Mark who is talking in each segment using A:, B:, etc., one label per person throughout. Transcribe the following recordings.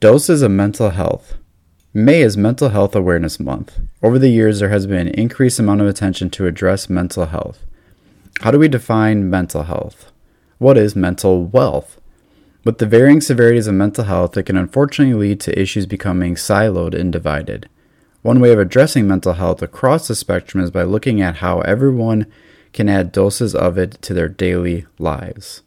A: Doses of mental health. May is Mental Health Awareness Month. Over the years, there has been an increased amount of attention to address mental health. How do we define mental health? What is mental wealth? With the varying severities of mental health, it can unfortunately lead to issues becoming siloed and divided. One way of addressing mental health across the spectrum is by looking at how everyone can add doses of it to their daily lives.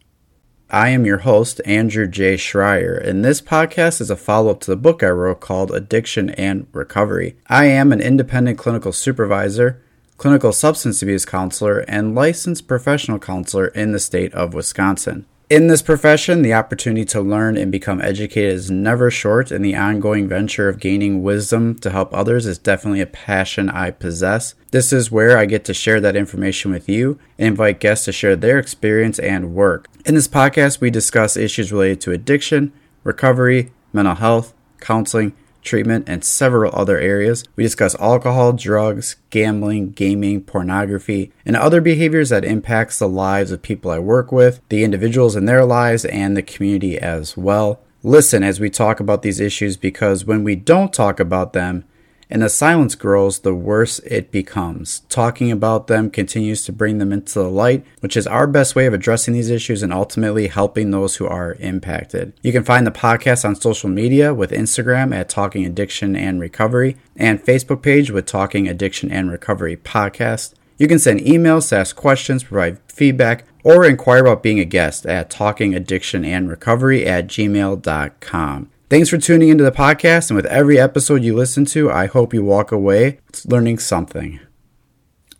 A: I am your host, Andrew J. Schreier, and this podcast is a follow up to the book I wrote called Addiction and Recovery. I am an independent clinical supervisor, clinical substance abuse counselor, and licensed professional counselor in the state of Wisconsin. In this profession, the opportunity to learn and become educated is never short, and the ongoing venture of gaining wisdom to help others is definitely a passion I possess. This is where I get to share that information with you and invite guests to share their experience and work. In this podcast, we discuss issues related to addiction, recovery, mental health, counseling, treatment, and several other areas. We discuss alcohol, drugs, gambling, gaming, pornography, and other behaviors that impacts the lives of people I work with, the individuals in their lives, and the community as well. Listen as we talk about these issues because when we don't talk about them, and the silence grows, the worse it becomes. Talking about them continues to bring them into the light, which is our best way of addressing these issues and ultimately helping those who are impacted. You can find the podcast on social media with Instagram at Talking Addiction and Recovery and Facebook page with Talking Addiction and Recovery Podcast. You can send emails to ask questions, provide feedback, or inquire about being a guest at talkingaddictionandrecovery at gmail.com. Thanks for tuning into the podcast, and with every episode you listen to, I hope you walk away learning something.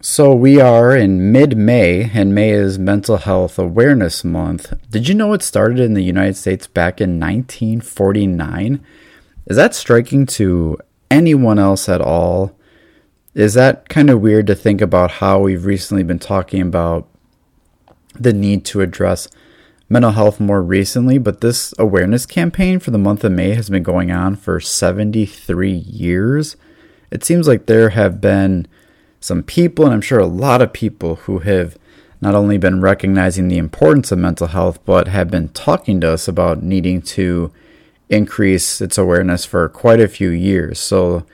A: So, we are in mid May, and May is Mental Health Awareness Month. Did you know it started in the United States back in 1949? Is that striking to anyone else at all? Is that kind of weird to think about how we've recently been talking about the need to address mental health more recently, but this awareness campaign for the month of May has been going on for 73 years. It seems like there have been some people, and I'm sure a lot of people, who have not only been recognizing the importance of mental health, but have been talking to us about needing to increase its awareness for quite a few years. So,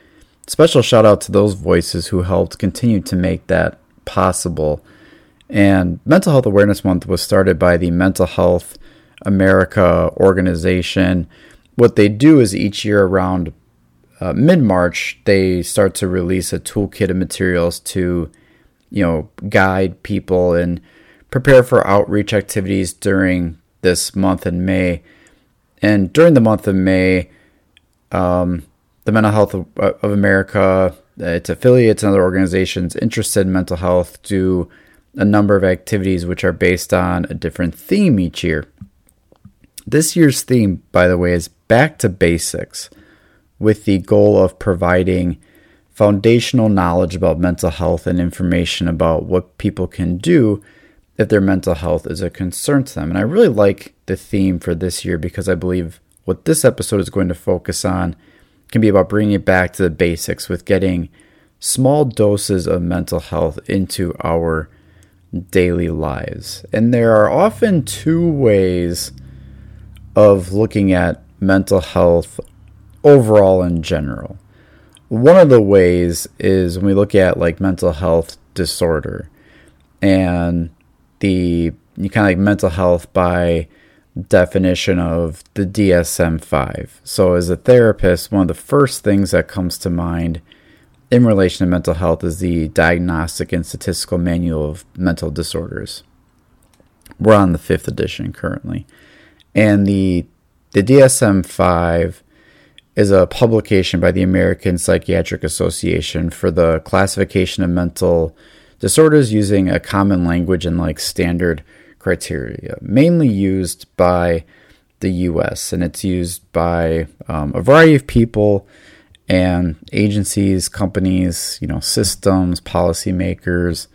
A: special shout out to those voices who helped continue to make that possible. And Mental Health Awareness Month was started by the Mental Health America organization. What they do is each year around uh, mid March, they start to release a toolkit of materials to, you know, guide people and prepare for outreach activities during this month in May. And during the month of May, um, the Mental Health of, of America, its affiliates and other organizations interested in mental health do a number of activities which are based on a different theme each year. This year's theme, by the way, is back to basics with the goal of providing foundational knowledge about mental health and information about what people can do if their mental health is a concern to them. And I really like the theme for this year because I believe what this episode is going to focus on can be about bringing it back to the basics with getting small doses of mental health into our daily lives. And there are often two ways of looking at mental health overall in general. One of the ways is when we look at like mental health disorder and the you kind of like mental health by definition of the DSM 5. So, as a therapist, one of the first things that comes to mind in relation to mental health is the Diagnostic and Statistical Manual of Mental Disorders. We're on the fifth edition currently. And the, the DSM 5 is a publication by the American Psychiatric Association for the classification of mental disorders using a common language and like standard criteria, mainly used by the US. And it's used by um, a variety of people and agencies, companies, you know, systems, policymakers,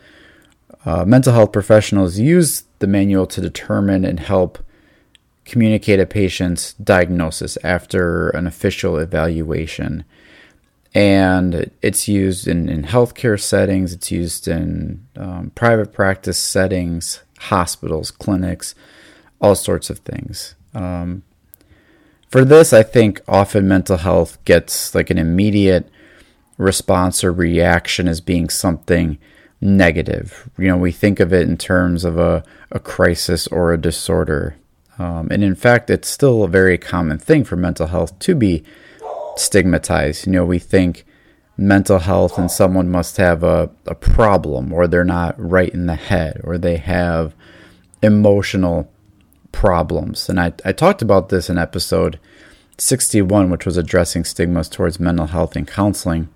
A: uh, mental health professionals use the manual to determine and help communicate a patient's diagnosis after an official evaluation. And it's used in, in healthcare settings, it's used in um, private practice settings, hospitals, clinics, all sorts of things. Um, For this, I think often mental health gets like an immediate response or reaction as being something negative. You know, we think of it in terms of a, a crisis or a disorder. Um, and in fact, it's still a very common thing for mental health to be stigmatized. You know, we think mental health and someone must have a, a problem or they're not right in the head or they have emotional problems. And I, I talked about this in episode 61, which was addressing stigmas towards mental health and counseling.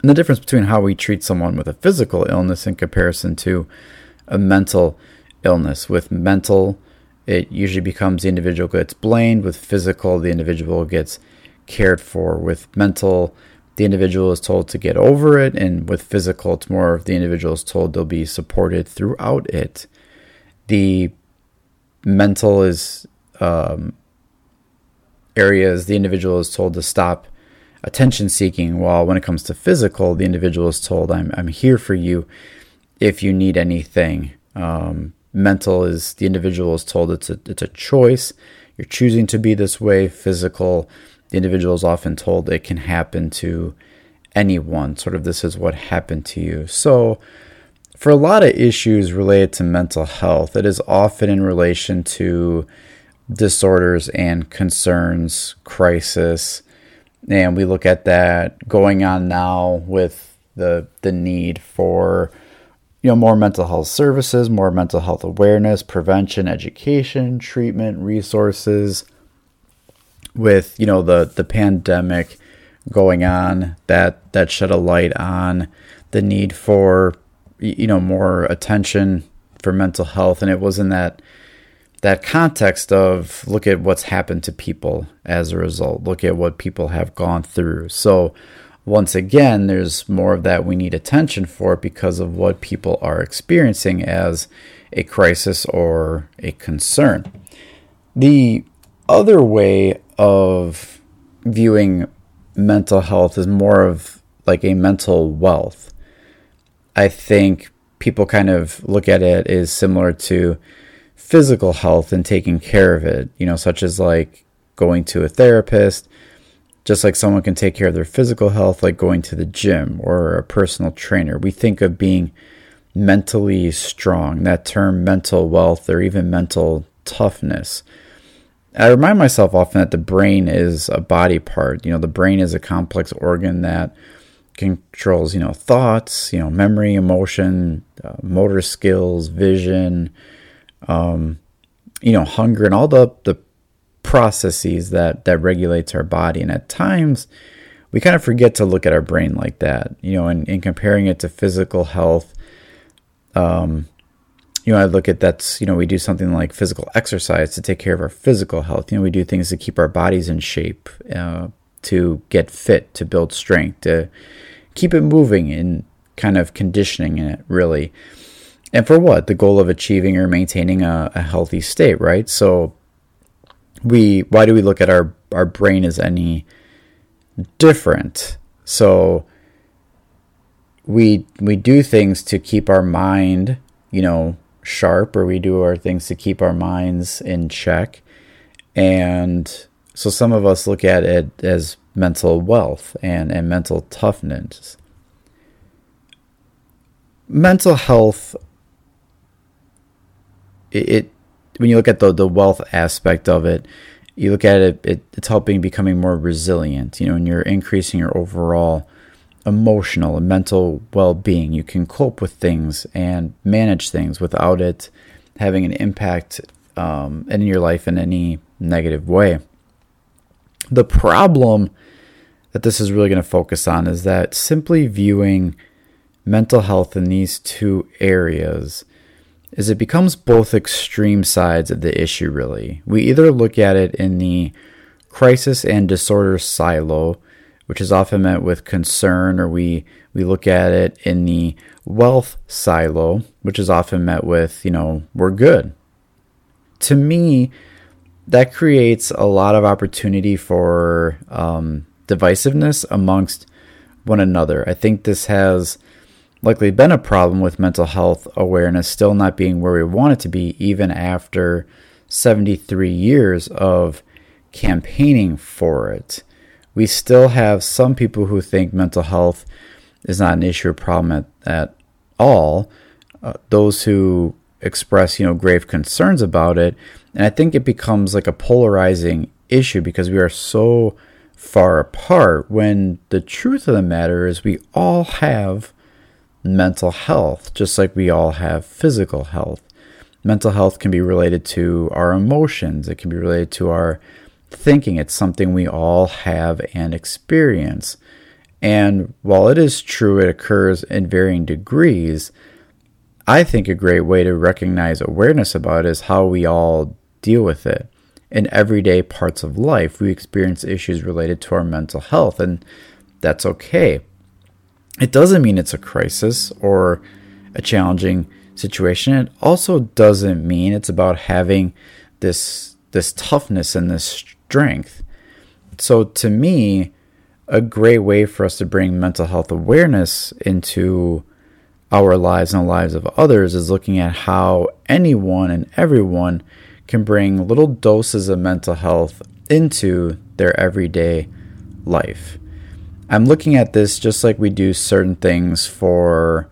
A: And the difference between how we treat someone with a physical illness in comparison to a mental illness. With mental, it usually becomes the individual gets blamed. With physical, the individual gets cared for. With mental, the individual is told to get over it. And with physical, it's more of the individual is told they'll be supported throughout it. The mental is um, areas the individual is told to stop attention seeking, while when it comes to physical, the individual is told, I'm, I'm here for you if you need anything. Um, mental is the individual is told it's a, it's a choice. You're choosing to be this way. Physical, the individual is often told it can happen to anyone. Sort of, this is what happened to you. So, for a lot of issues related to mental health, it is often in relation to disorders and concerns, crisis. And we look at that going on now with the the need for you know more mental health services, more mental health awareness, prevention, education, treatment, resources with you know the the pandemic going on that that shed a light on the need for you know more attention for mental health. And it was in that that context of look at what's happened to people as a result. Look at what people have gone through. So once again there's more of that we need attention for because of what people are experiencing as a crisis or a concern. The other way of viewing mental health is more of like a mental wealth I think people kind of look at it as similar to physical health and taking care of it, you know, such as like going to a therapist, just like someone can take care of their physical health, like going to the gym or a personal trainer. We think of being mentally strong, that term mental wealth or even mental toughness. I remind myself often that the brain is a body part. You know, the brain is a complex organ that controls, you know, thoughts, you know, memory, emotion, uh, motor skills, vision, um, you know, hunger, and all the the processes that that regulates our body. And at times, we kind of forget to look at our brain like that, you know, and, and comparing it to physical health. Um, you know, I look at that's, you know, we do something like physical exercise to take care of our physical health. You know, we do things to keep our bodies in shape, uh, to get fit, to build strength, to keep it moving and kind of conditioning it, really. And for what? The goal of achieving or maintaining a, a healthy state, right? So, we why do we look at our our brain as any different? So, we we do things to keep our mind, you know, sharp, or we do our things to keep our minds in check, and so some of us look at it as mental wealth and, and mental toughness. Mental health, it, it when you look at the, the wealth aspect of it, you look at it, it, it's helping becoming more resilient, you know, and you're increasing your overall emotional and mental well being. You can cope with things and manage things without it having an impact um, in your life in any negative way. The problem that this is really going to focus on is that simply viewing mental health in these two areas is it becomes both extreme sides of the issue really. We either look at it in the crisis and disorder silo, which is often met with concern, or we, we look at it in the wealth silo, which is often met with, you know, we're good. To me, that creates a lot of opportunity for um, divisiveness amongst one another. I think this has likely been a problem with mental health awareness still not being where we want it to be, even after 73 years of campaigning for it. We still have some people who think mental health is not an issue or problem at, at all. Uh, those who express, you know, grave concerns about it. And I think it becomes like a polarizing issue because we are so far apart when the truth of the matter is we all have mental health, just like we all have physical health. Mental health can be related to our emotions, it can be related to our thinking. It's something we all have and experience. And while it is true it occurs in varying degrees, I think a great way to recognize awareness about is how we all deal with it. In everyday parts of life, we experience issues related to our mental health, and that's okay. It doesn't mean it's a crisis or a challenging situation. It also doesn't mean it's about having this this toughness and this strength. So to me, a great way for us to bring mental health awareness into our lives and the lives of others is looking at how anyone and everyone can bring little doses of mental health into their everyday life. I'm looking at this just like we do certain things for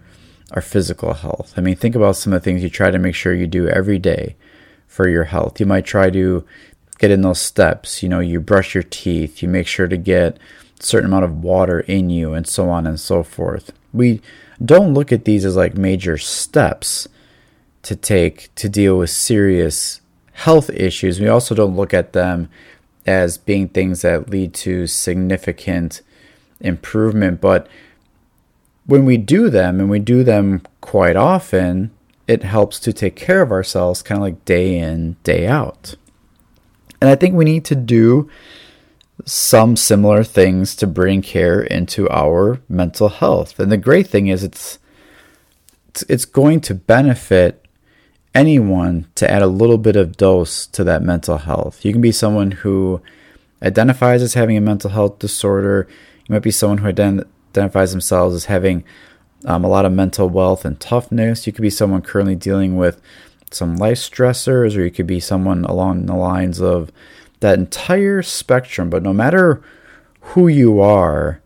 A: our physical health. I mean, think about some of the things you try to make sure you do every day for your health. You might try to get in those steps. You know, you brush your teeth, you make sure to get a certain amount of water in you, and so on and so forth. We don't look at these as like major steps to take to deal with serious health issues. We also don't look at them as being things that lead to significant improvement. But when we do them, and we do them quite often, it helps to take care of ourselves kind of like day in, day out. And I think we need to do some similar things to bring care into our mental health. And the great thing is it's it's going to benefit anyone to add a little bit of dose to that mental health. You can be someone who identifies as having a mental health disorder. You might be someone who ident- identifies themselves as having um, a lot of mental wealth and toughness. You could be someone currently dealing with some life stressors, or you could be someone along the lines of that entire spectrum. But no matter who you are,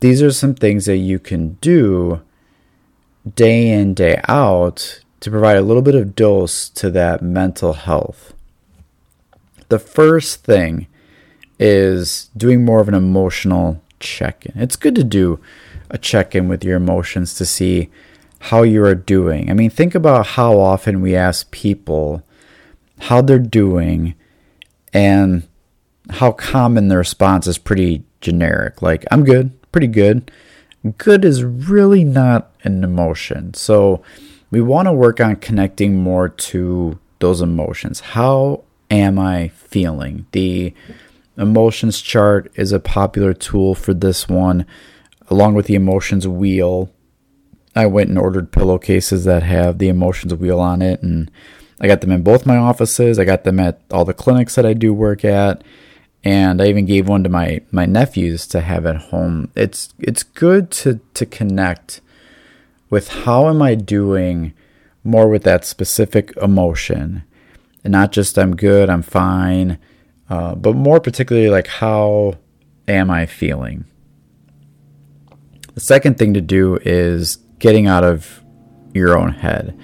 A: these are some things that you can do day in, day out to provide a little bit of dose to that mental health. The first thing is doing more of an emotional check in. It's good to do a check in with your emotions to see how you are doing. I mean, think about how often we ask people how they're doing and how common the response is pretty generic. Like, I'm good, pretty good. Good is really not an emotion. So, we want to work on connecting more to those emotions. How am I feeling? The emotions chart is a popular tool for this one, along with the emotions wheel. I went and ordered pillowcases that have the emotions wheel on it, and I got them in both my offices. I got them at all the clinics that I do work at, and I even gave one to my my nephews to have at home. It's it's good to to connect with how am I doing more with that specific emotion, and not just I'm good, I'm fine, uh, but more particularly like how am I feeling. The second thing to do is getting out of your own head.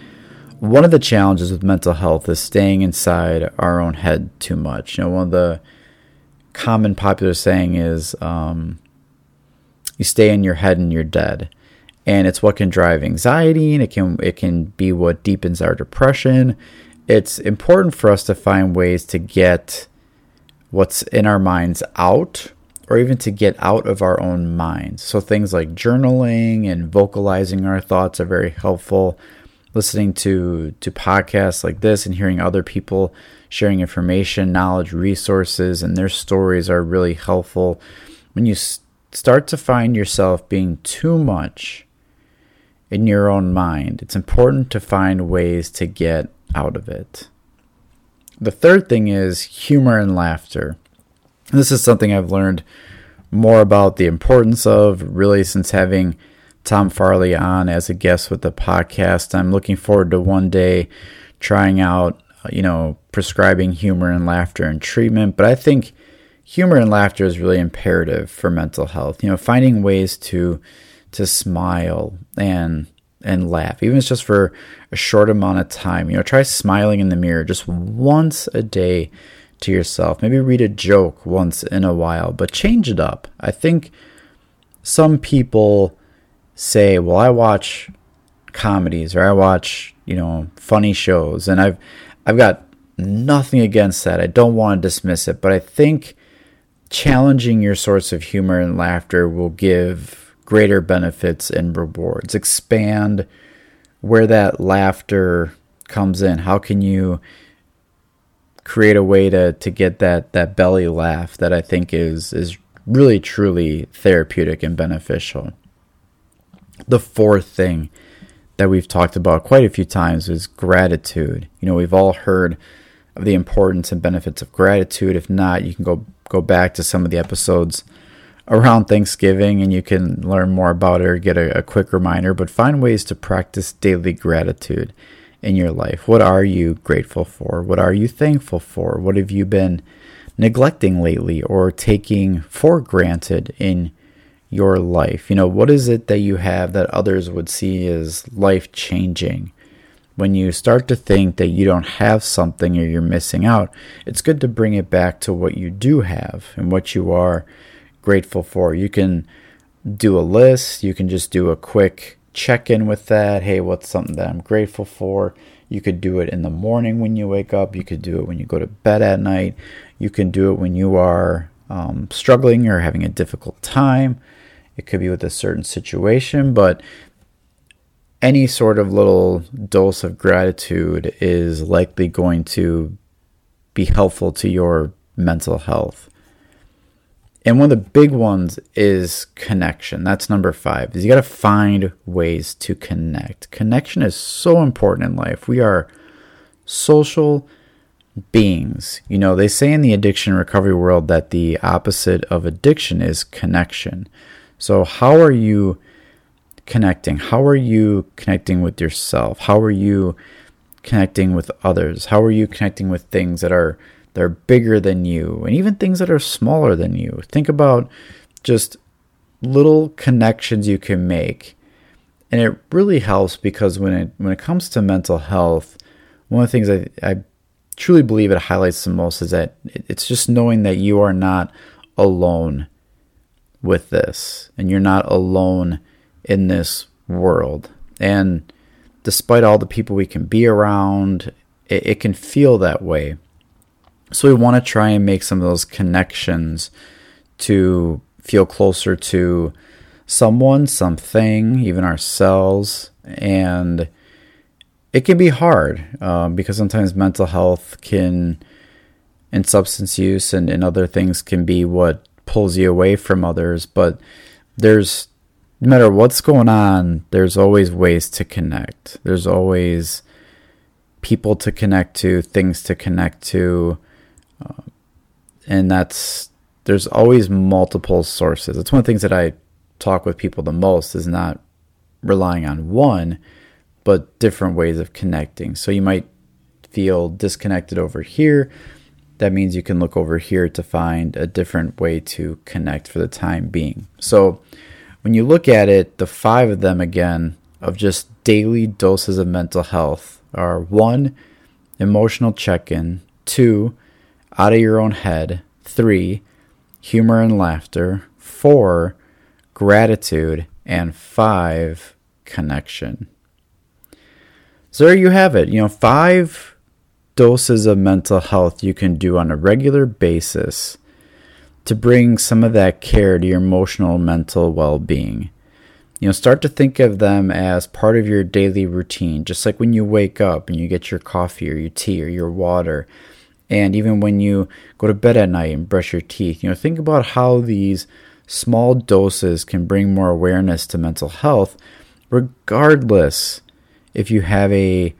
A: One of the challenges with mental health is staying inside our own head too much. You know, one of the common popular saying is um, you stay in your head and you're dead. And it's what can drive anxiety and it can it can be what deepens our depression. It's important for us to find ways to get what's in our minds out or even to get out of our own minds. So things like journaling and vocalizing our thoughts are very helpful. Listening to to podcasts like this and hearing other people sharing information, knowledge, resources, and their stories are really helpful. When you start to find yourself being too much in your own mind, it's important to find ways to get out of it. The third thing is humor and laughter. This is something I've learned more about the importance of really since having Tom Farley on as a guest with the podcast. I'm looking forward to one day trying out, uh, you know, prescribing humor and laughter and treatment, but I think humor and laughter is really imperative for mental health. You know, finding ways to to smile and and laugh, even if it's just for a short amount of time. You know, try smiling in the mirror just once a day to yourself. Maybe read a joke once in a while, but change it up. I think some people say, "Well, I watch comedies or I watch, you know, funny shows." And I've I've got nothing against that. I don't want to dismiss it, but I think challenging your source of humor and laughter will give greater benefits and rewards. Expand where that laughter comes in. How can you create a way to to get that that belly laugh that I think is is really truly therapeutic and beneficial. The fourth thing that we've talked about quite a few times is gratitude. You know, we've all heard of the importance and benefits of gratitude. If not, you can go go back to some of the episodes around Thanksgiving and you can learn more about it or get a, a quick reminder. But find ways to practice daily gratitude in your life. What are you grateful for? What are you thankful for? What have you been neglecting lately or taking for granted in your life? You know, what is it that you have that others would see as life changing? When you start to think that you don't have something or you're missing out, it's good to bring it back to what you do have and what you are grateful for. You can do a list, you can just do a quick check in with that. Hey, what's something that I'm grateful for? You could do it in the morning when you wake up. You could do it when you go to bed at night. You can do it when you are um, struggling or having a difficult time. It could be with a certain situation, but any sort of little dose of gratitude is likely going to be helpful to your mental health. And one of the big ones is connection. That's number five. Is you got to find ways to connect. Connection is so important in life. We are social beings. You know, they say in the addiction recovery world that the opposite of addiction is connection. So, how are you connecting? How are you connecting with yourself? How are you connecting with others? How are you connecting with things that are that are bigger than you and even things that are smaller than you. Think about just little connections you can make. And it really helps because when it when it comes to mental health, one of the things I, I truly believe it highlights the most is that it's just knowing that you are not alone with this and you're not alone in this world. And despite all the people we can be around, it, it can feel that way. So we want to try and make some of those connections to feel closer to someone, something, even ourselves. And it can be hard um, because sometimes mental health can, and substance use and, and other things can be what pulls you away from others. But there's, no matter what's going on, there's always ways to connect. There's always people to connect to, things to connect to uh, and that's there's always multiple sources. It's one of the things that I talk with people the most is not relying on one, but different ways of connecting. So you might feel disconnected over here. That means you can look over here to find a different way to connect for the time being. So when you look at it, the five of them again of just daily doses of mental health are one, emotional check in, two, out of your own head. Three, humor and laughter. Four, gratitude. And five, connection. So there you have it. You know, five doses of mental health you can do on a regular basis to bring some of that care to your emotional mental well-being. You know, start to think of them as part of your daily routine, just like when you wake up and you get your coffee or your tea or your water and even when you go to bed at night and brush your teeth, you know, think about how these small doses can bring more awareness to mental health, regardless if you have a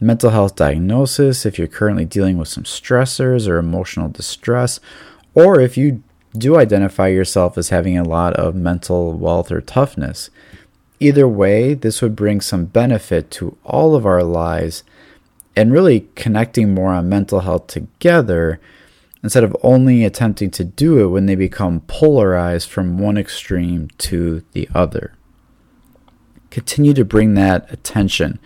A: mental health diagnosis, if you're currently dealing with some stressors or emotional distress, or if you do identify yourself as having a lot of mental wealth or toughness. Either way, this would bring some benefit to all of our lives and really connecting more on mental health together instead of only attempting to do it when they become polarized from one extreme to the other. Continue to bring that attention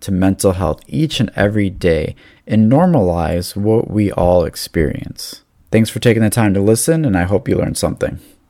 A: to mental health each and every day and normalize what we all experience. Thanks for taking the time to listen, and I hope you learned something.